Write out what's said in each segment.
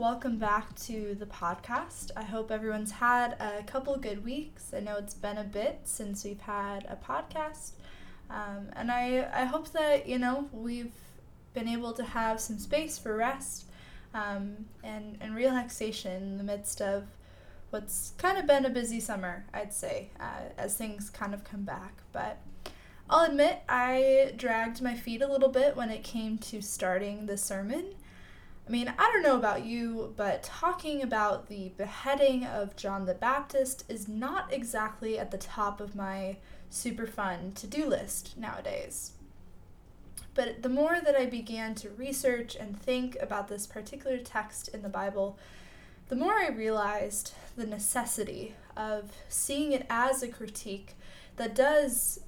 Welcome back to the podcast. I hope everyone's had a couple good weeks. I know it's been a bit since we've had a podcast. Um, and I, I hope that, you know, we've been able to have some space for rest um, and, and relaxation in the midst of what's kind of been a busy summer, I'd say, uh, as things kind of come back. But I'll admit I dragged my feet a little bit when it came to starting the sermon. I mean, I don't know about you, but talking about the beheading of John the Baptist is not exactly at the top of my super fun to do list nowadays. But the more that I began to research and think about this particular text in the Bible, the more I realized the necessity of seeing it as a critique that does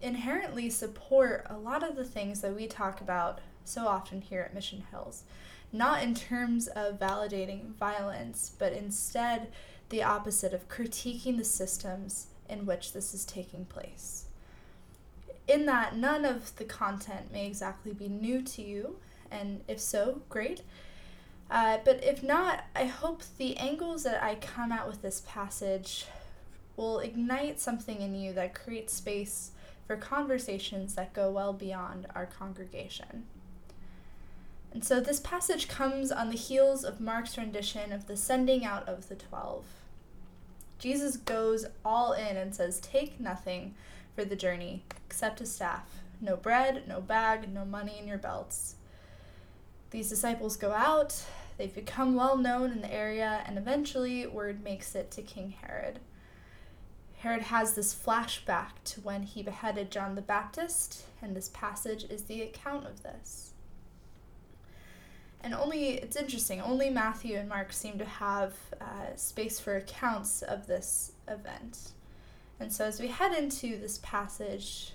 inherently support a lot of the things that we talk about so often here at Mission Hills. Not in terms of validating violence, but instead the opposite of critiquing the systems in which this is taking place. In that, none of the content may exactly be new to you, and if so, great. Uh, but if not, I hope the angles that I come at with this passage will ignite something in you that creates space for conversations that go well beyond our congregation. And so this passage comes on the heels of Mark's rendition of the sending out of the twelve. Jesus goes all in and says, Take nothing for the journey except a staff no bread, no bag, no money in your belts. These disciples go out, they've become well known in the area, and eventually word makes it to King Herod. Herod has this flashback to when he beheaded John the Baptist, and this passage is the account of this. And only, it's interesting, only Matthew and Mark seem to have uh, space for accounts of this event. And so as we head into this passage,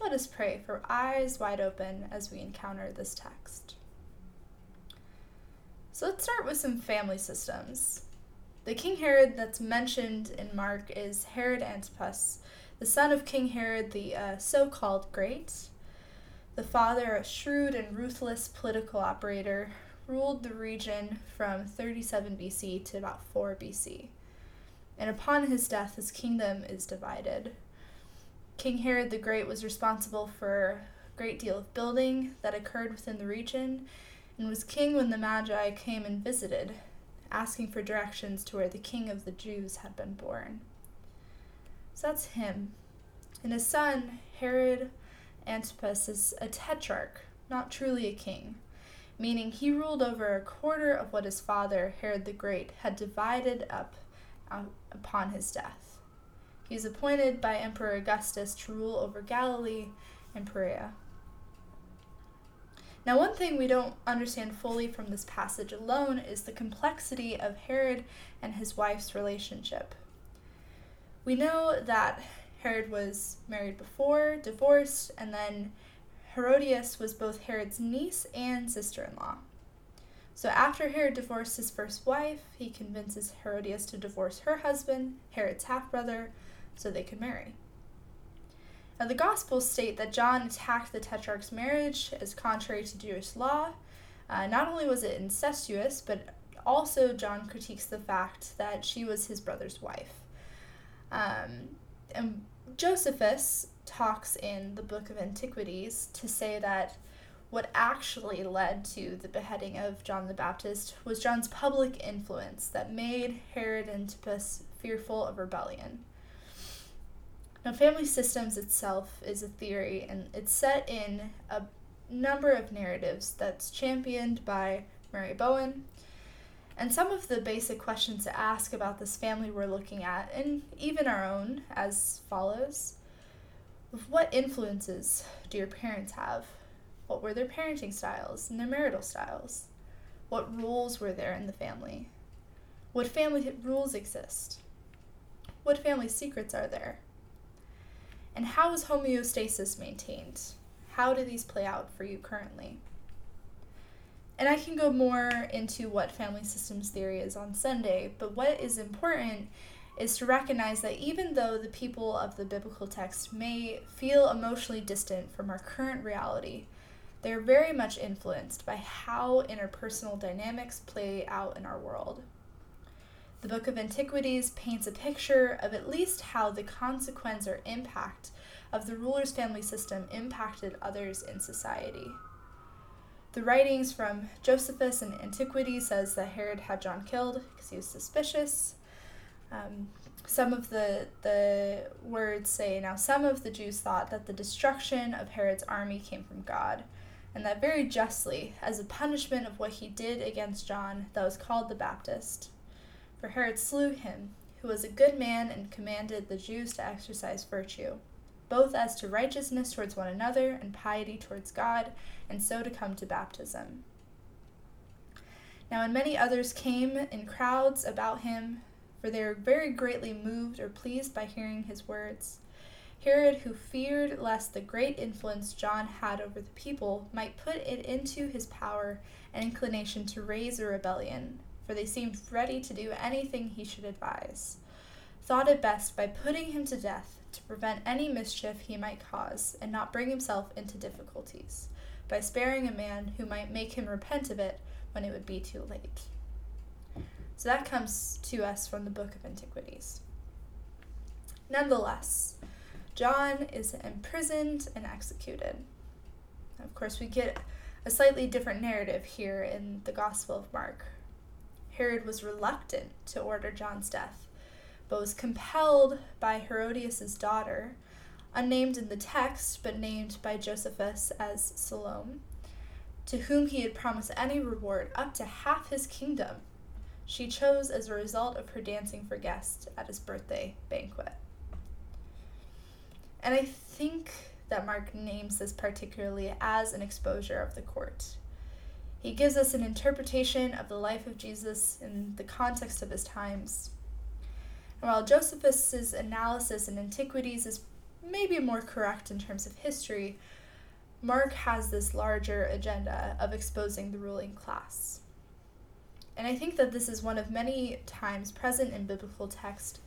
let us pray for eyes wide open as we encounter this text. So let's start with some family systems. The King Herod that's mentioned in Mark is Herod Antipas, the son of King Herod the uh, so called Great. The father, a shrewd and ruthless political operator, ruled the region from 37 BC to about 4 BC. And upon his death, his kingdom is divided. King Herod the Great was responsible for a great deal of building that occurred within the region and was king when the Magi came and visited, asking for directions to where the king of the Jews had been born. So that's him. And his son, Herod Antipas, is a tetrarch, not truly a king meaning he ruled over a quarter of what his father, Herod the Great, had divided up um, upon his death. He was appointed by Emperor Augustus to rule over Galilee and Perea. Now, one thing we don't understand fully from this passage alone is the complexity of Herod and his wife's relationship. We know that Herod was married before, divorced, and then Herodias was both Herod's niece and sister in law. So after Herod divorced his first wife, he convinces Herodias to divorce her husband, Herod's half brother, so they could marry. Now, the Gospels state that John attacked the Tetrarch's marriage as contrary to Jewish law. Uh, not only was it incestuous, but also John critiques the fact that she was his brother's wife. Um, and Josephus talks in the Book of Antiquities to say that what actually led to the beheading of John the Baptist was John's public influence that made Herod Antipas fearful of rebellion. Now, family systems itself is a theory, and it's set in a number of narratives that's championed by Murray Bowen. And some of the basic questions to ask about this family we're looking at, and even our own, as follows what influences do your parents have? What were their parenting styles and their marital styles? What rules were there in the family? What family rules exist? What family secrets are there? And how is homeostasis maintained? How do these play out for you currently? And I can go more into what family systems theory is on Sunday, but what is important is to recognize that even though the people of the biblical text may feel emotionally distant from our current reality, they're very much influenced by how interpersonal dynamics play out in our world. The Book of Antiquities paints a picture of at least how the consequence or impact of the ruler's family system impacted others in society. The writings from Josephus and Antiquities says that Herod had John killed because he was suspicious. Um, some of the the words say now some of the Jews thought that the destruction of Herod's army came from God, and that very justly, as a punishment of what he did against John, that was called the Baptist. For Herod slew him, who was a good man and commanded the Jews to exercise virtue, both as to righteousness towards one another and piety towards God, and so to come to baptism. Now, and many others came in crowds about him, for they were very greatly moved or pleased by hearing his words. Herod, who feared lest the great influence John had over the people might put it into his power and inclination to raise a rebellion, for they seemed ready to do anything he should advise, thought it best by putting him to death to prevent any mischief he might cause and not bring himself into difficulties, by sparing a man who might make him repent of it when it would be too late. So that comes to us from the Book of Antiquities. Nonetheless, John is imprisoned and executed. Of course, we get a slightly different narrative here in the Gospel of Mark. Herod was reluctant to order John's death, but was compelled by Herodias' daughter, unnamed in the text but named by Josephus as Salome, to whom he had promised any reward up to half his kingdom. She chose as a result of her dancing for guests at his birthday banquet. And I think that Mark names this particularly as an exposure of the court. He gives us an interpretation of the life of Jesus in the context of his times. And while Josephus's analysis in antiquities is maybe more correct in terms of history, Mark has this larger agenda of exposing the ruling class. And I think that this is one of many times present in biblical text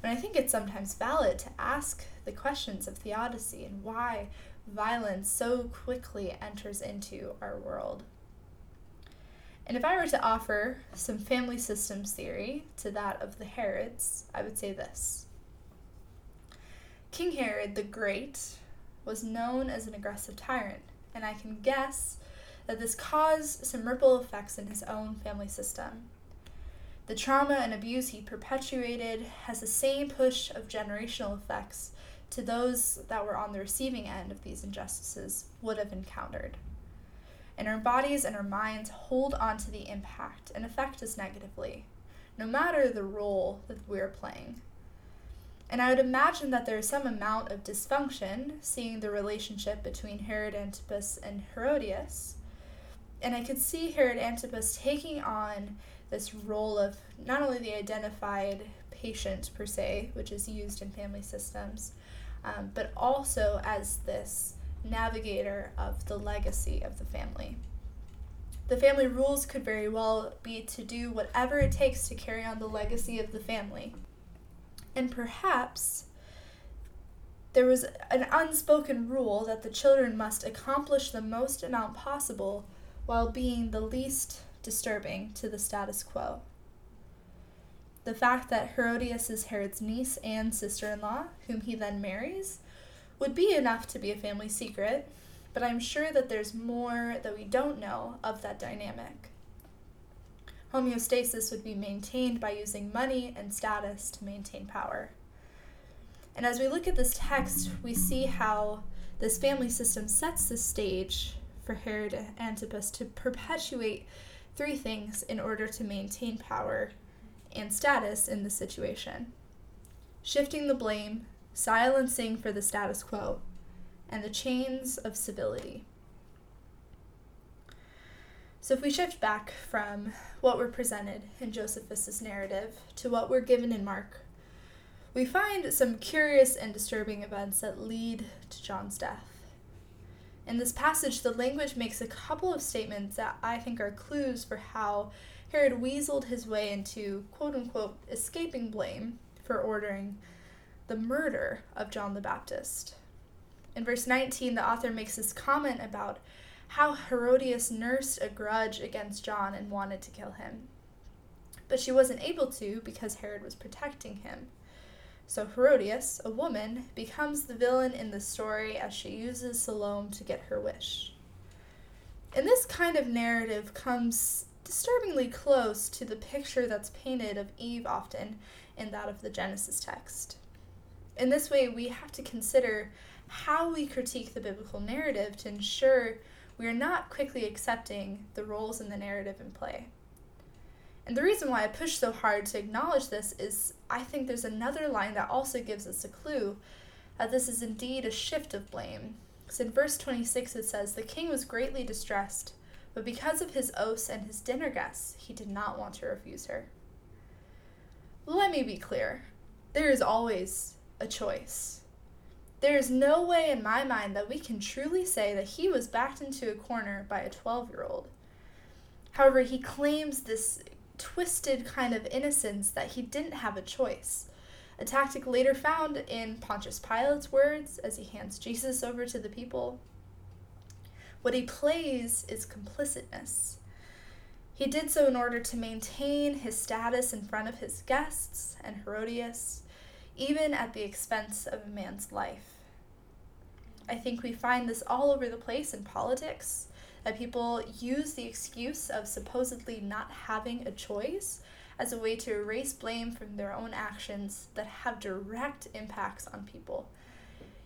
when I think it's sometimes valid to ask the questions of theodicy and why violence so quickly enters into our world. And if I were to offer some family systems theory to that of the Herods, I would say this King Herod the Great was known as an aggressive tyrant, and I can guess that this caused some ripple effects in his own family system. The trauma and abuse he perpetuated has the same push of generational effects to those that were on the receiving end of these injustices would have encountered. And our bodies and our minds hold on to the impact and affect us negatively, no matter the role that we're playing. And I would imagine that there is some amount of dysfunction seeing the relationship between Herod Antipas and Herodias. And I could see Herod Antipas taking on this role of not only the identified patient per se, which is used in family systems, um, but also as this navigator of the legacy of the family. The family rules could very well be to do whatever it takes to carry on the legacy of the family. And perhaps there was an unspoken rule that the children must accomplish the most amount possible while being the least disturbing to the status quo. The fact that Herodias is Herod's niece and sister in law, whom he then marries, would be enough to be a family secret, but I'm sure that there's more that we don't know of that dynamic. Homeostasis would be maintained by using money and status to maintain power. And as we look at this text, we see how this family system sets the stage for Herod Antipas to perpetuate three things in order to maintain power and status in the situation shifting the blame, silencing for the status quo, and the chains of civility. So, if we shift back from what we're presented in Josephus' narrative to what we're given in Mark, we find some curious and disturbing events that lead to John's death. In this passage, the language makes a couple of statements that I think are clues for how Herod weaseled his way into quote unquote escaping blame for ordering the murder of John the Baptist. In verse 19, the author makes this comment about how Herodias nursed a grudge against John and wanted to kill him. But she wasn't able to because Herod was protecting him. So Herodias, a woman, becomes the villain in the story as she uses Salome to get her wish. And this kind of narrative comes disturbingly close to the picture that's painted of Eve often in that of the Genesis text. In this way, we have to consider how we critique the biblical narrative to ensure we are not quickly accepting the roles in the narrative in play. And the reason why I push so hard to acknowledge this is I think there's another line that also gives us a clue that this is indeed a shift of blame. Because in verse 26 it says, The king was greatly distressed, but because of his oaths and his dinner guests, he did not want to refuse her. Let me be clear there is always a choice. There is no way in my mind that we can truly say that he was backed into a corner by a 12 year old. However, he claims this twisted kind of innocence that he didn't have a choice. A tactic later found in Pontius Pilate's words as he hands Jesus over to the people. What he plays is complicitness. He did so in order to maintain his status in front of his guests and Herodias, even at the expense of a man's life. I think we find this all over the place in politics that people use the excuse of supposedly not having a choice as a way to erase blame from their own actions that have direct impacts on people,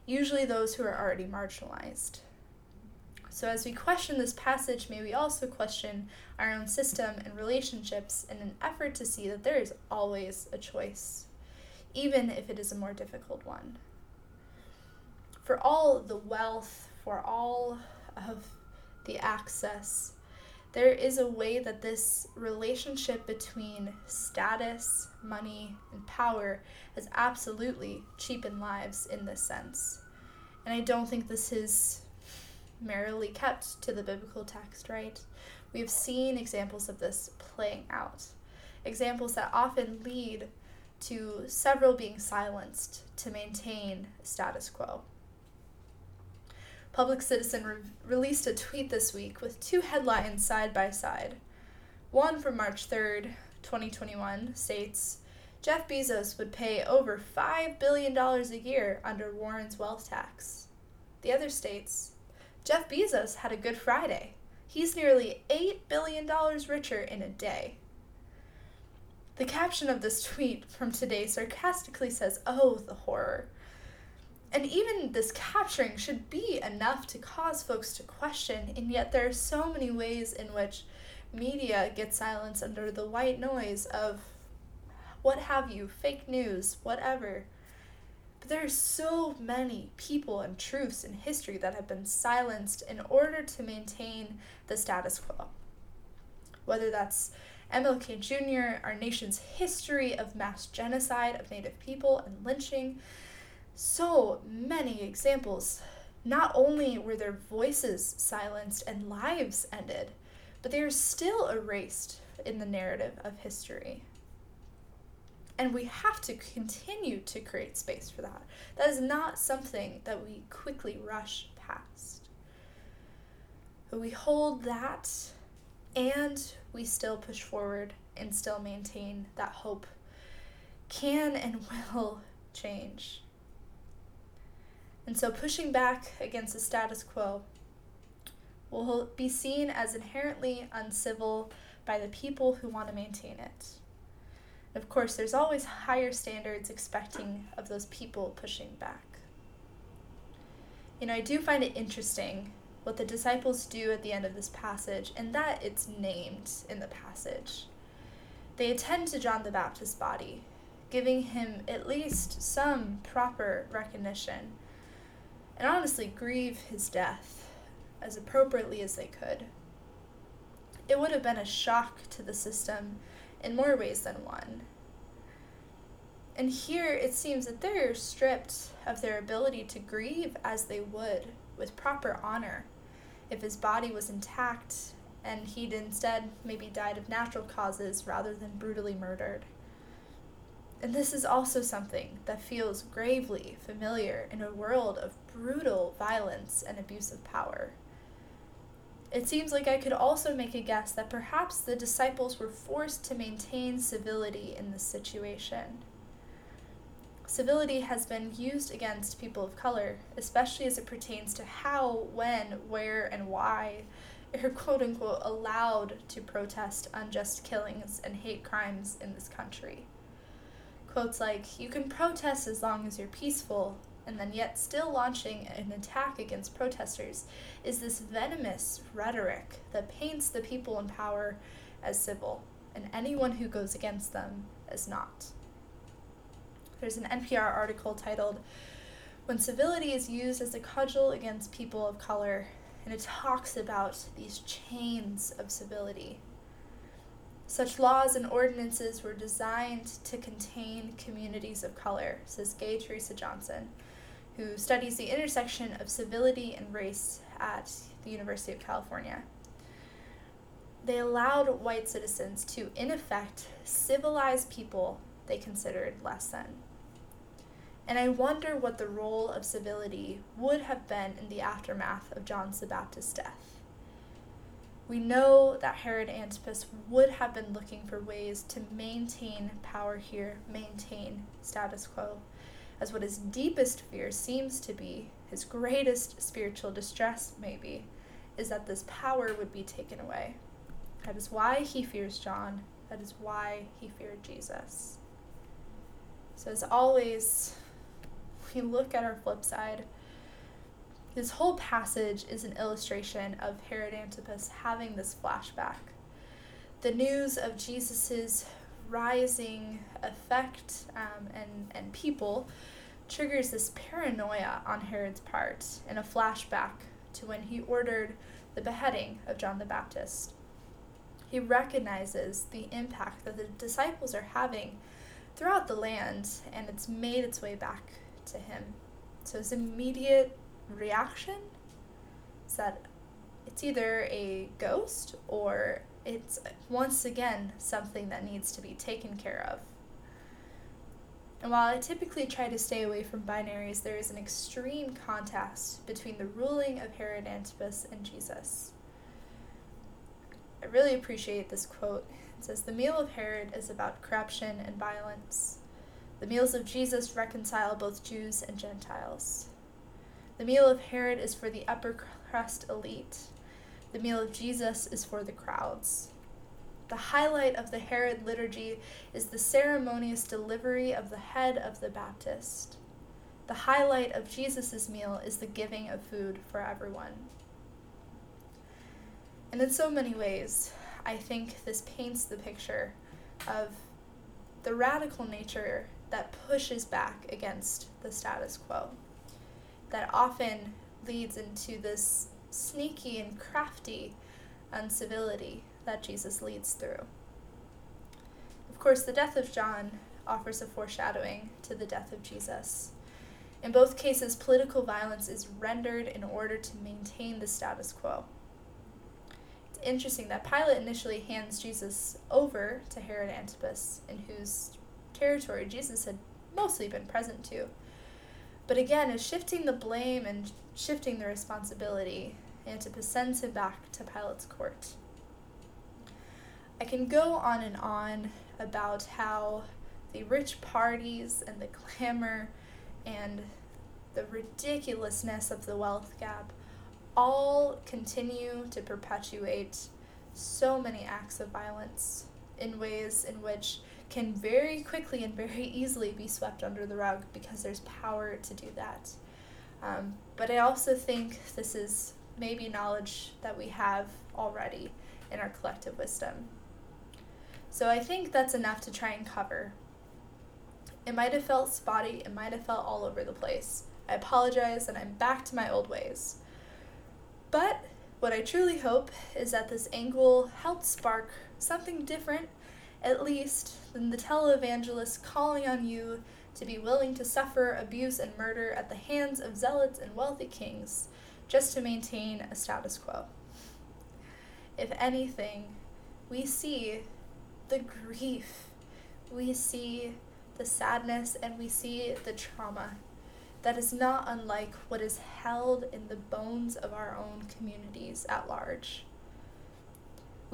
usually those who are already marginalized. So, as we question this passage, may we also question our own system and relationships in an effort to see that there is always a choice, even if it is a more difficult one. For all the wealth, for all of the access, there is a way that this relationship between status, money, and power has absolutely cheapened lives in this sense. And I don't think this is merely kept to the biblical text, right? We have seen examples of this playing out. Examples that often lead to several being silenced to maintain status quo. Public Citizen re- released a tweet this week with two headlines side by side. One from March 3rd, 2021 states Jeff Bezos would pay over $5 billion a year under Warren's wealth tax. The other states Jeff Bezos had a good Friday. He's nearly $8 billion richer in a day. The caption of this tweet from today sarcastically says, Oh, the horror. And even this capturing should be enough to cause folks to question, and yet there are so many ways in which media gets silenced under the white noise of what have you, fake news, whatever. But there are so many people and truths in history that have been silenced in order to maintain the status quo. Whether that's MLK Jr., our nation's history of mass genocide of Native people and lynching, so many examples. Not only were their voices silenced and lives ended, but they are still erased in the narrative of history. And we have to continue to create space for that. That is not something that we quickly rush past. But we hold that and we still push forward and still maintain that hope can and will change. And so pushing back against the status quo will be seen as inherently uncivil by the people who want to maintain it. Of course, there's always higher standards expecting of those people pushing back. You know, I do find it interesting what the disciples do at the end of this passage, and that it's named in the passage. They attend to John the Baptist's body, giving him at least some proper recognition and honestly grieve his death as appropriately as they could. It would have been a shock to the system in more ways than one. And here it seems that they're stripped of their ability to grieve as they would with proper honor if his body was intact and he'd instead maybe died of natural causes rather than brutally murdered. And this is also something that feels gravely familiar in a world of brutal violence and abuse of power. It seems like I could also make a guess that perhaps the disciples were forced to maintain civility in this situation. Civility has been used against people of color, especially as it pertains to how, when, where, and why are quote unquote allowed to protest unjust killings and hate crimes in this country. Quotes like, You can protest as long as you're peaceful, and then yet still launching an attack against protesters is this venomous rhetoric that paints the people in power as civil and anyone who goes against them as not. There's an NPR article titled, When Civility is Used as a Cudgel Against People of Color, and it talks about these chains of civility. Such laws and ordinances were designed to contain communities of color, says Gaye Theresa Johnson, who studies the intersection of civility and race at the University of California. They allowed white citizens to, in effect, civilize people they considered less than. And I wonder what the role of civility would have been in the aftermath of John the Baptist's death. We know that Herod Antipas would have been looking for ways to maintain power here, maintain status quo, as what his deepest fear seems to be, his greatest spiritual distress, maybe, is that this power would be taken away. That is why he fears John. That is why he feared Jesus. So, as always, we look at our flip side. This whole passage is an illustration of Herod Antipas having this flashback. The news of Jesus' rising effect um, and, and people triggers this paranoia on Herod's part in a flashback to when he ordered the beheading of John the Baptist. He recognizes the impact that the disciples are having throughout the land, and it's made its way back to him. So his immediate reaction is that it's either a ghost or it's once again something that needs to be taken care of. And while I typically try to stay away from binaries, there is an extreme contrast between the ruling of Herod Antipas and Jesus. I really appreciate this quote. It says, The meal of Herod is about corruption and violence. The meals of Jesus reconcile both Jews and Gentiles. The meal of Herod is for the upper crust elite. The meal of Jesus is for the crowds. The highlight of the Herod liturgy is the ceremonious delivery of the head of the Baptist. The highlight of Jesus' meal is the giving of food for everyone. And in so many ways, I think this paints the picture of the radical nature that pushes back against the status quo, that often leads into this sneaky and crafty uncivility that Jesus leads through. Of course, the death of John offers a foreshadowing to the death of Jesus. In both cases, political violence is rendered in order to maintain the status quo. It's interesting that Pilate initially hands Jesus over to Herod Antipas, in whose territory Jesus had mostly been present to. But again, is shifting the blame and shifting the responsibility, Antipas sends him back to Pilate's court. I can go on and on about how the rich parties and the clamor and the ridiculousness of the wealth gap all continue to perpetuate so many acts of violence in ways in which can very quickly and very easily be swept under the rug because there's power to do that. Um, but I also think this is maybe knowledge that we have already in our collective wisdom. So I think that's enough to try and cover. It might have felt spotty, it might have felt all over the place. I apologize and I'm back to my old ways. But what I truly hope is that this angle helped spark something different at least, than the televangelist calling on you to be willing to suffer abuse and murder at the hands of zealots and wealthy kings just to maintain a status quo. If anything, we see the grief, we see the sadness, and we see the trauma that is not unlike what is held in the bones of our own communities at large.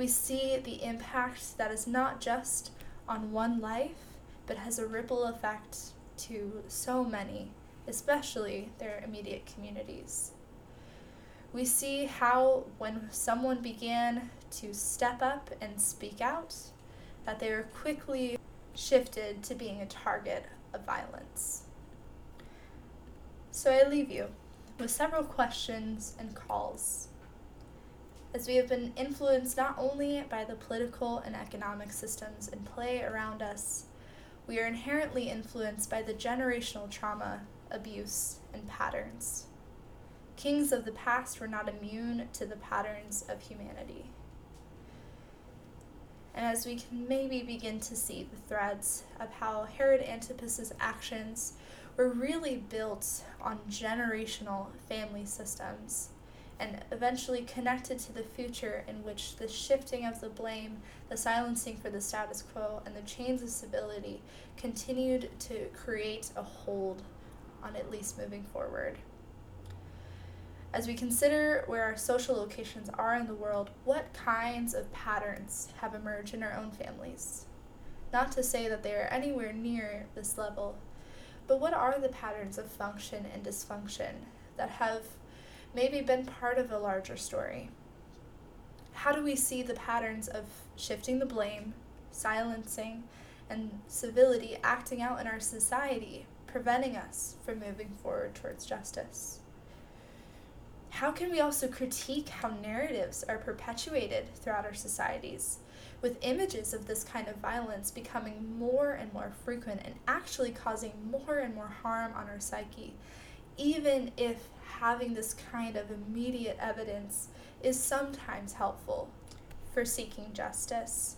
we see the impact that is not just on one life, but has a ripple effect to so many, especially their immediate communities. We see how, when someone began to step up and speak out, that they were quickly shifted to being a target of violence. So I leave you with several questions and calls. As we have been influenced not only by the political and economic systems in play around us, we are inherently influenced by the generational trauma, abuse, and patterns. Kings of the past were not immune to the patterns of humanity. And as we can maybe begin to see the threads of how Herod Antipas's actions were really built on generational family systems and eventually connected to the future in which the shifting of the blame, the silencing for the status quo, and the chains of civility continued to create a hold on at least moving forward. As we consider where our social locations are in the world, what kinds of patterns have emerged in our own families? Not to say that they are anywhere near this level, but what are the patterns of function and dysfunction that have maybe been part of a larger story? How do we see the patterns of shifting the blame, silencing, and civility acting out in our society, preventing us from moving forward towards justice? How can we also critique how narratives are perpetuated throughout our societies? with images of this kind of violence becoming more and more frequent and actually causing more and more harm on our psyche, even if having this kind of immediate evidence is sometimes helpful for seeking justice.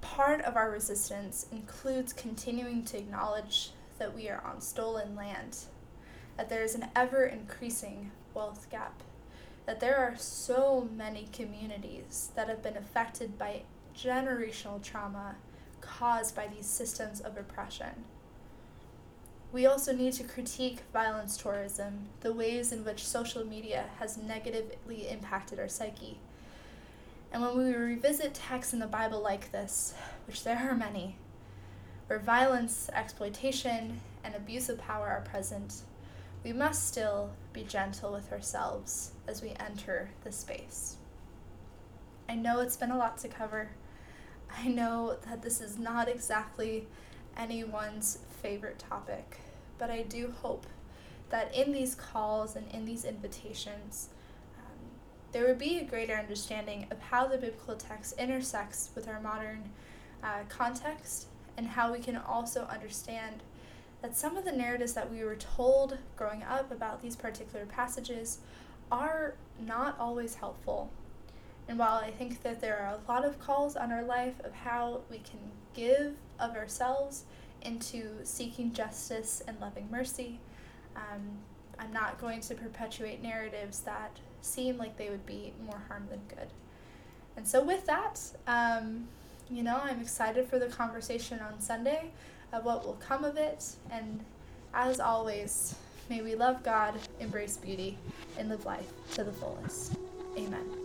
Part of our resistance includes continuing to acknowledge that we are on stolen land, that there is an ever increasing wealth gap that there are so many communities that have been affected by generational trauma caused by these systems of oppression. We also need to critique violence tourism, the ways in which social media has negatively impacted our psyche. And when we revisit texts in the Bible like this, which there are many, where violence, exploitation, and abuse of power are present, we must still be gentle with ourselves as we enter the space. I know it's been a lot to cover. I know that this is not exactly anyone's favorite topic, but I do hope that in these calls and in these invitations, um, there would be a greater understanding of how the biblical text intersects with our modern uh, context and how we can also understand that some of the narratives that we were told growing up about these particular passages are not always helpful. And while I think that there are a lot of calls on our life of how we can give of ourselves into seeking justice and loving mercy, um, I'm not going to perpetuate narratives that seem like they would be more harm than good. And so, with that, um, you know, I'm excited for the conversation on Sunday of what will come of it. And as always, may we love God, embrace beauty, and live life to the fullest. Amen.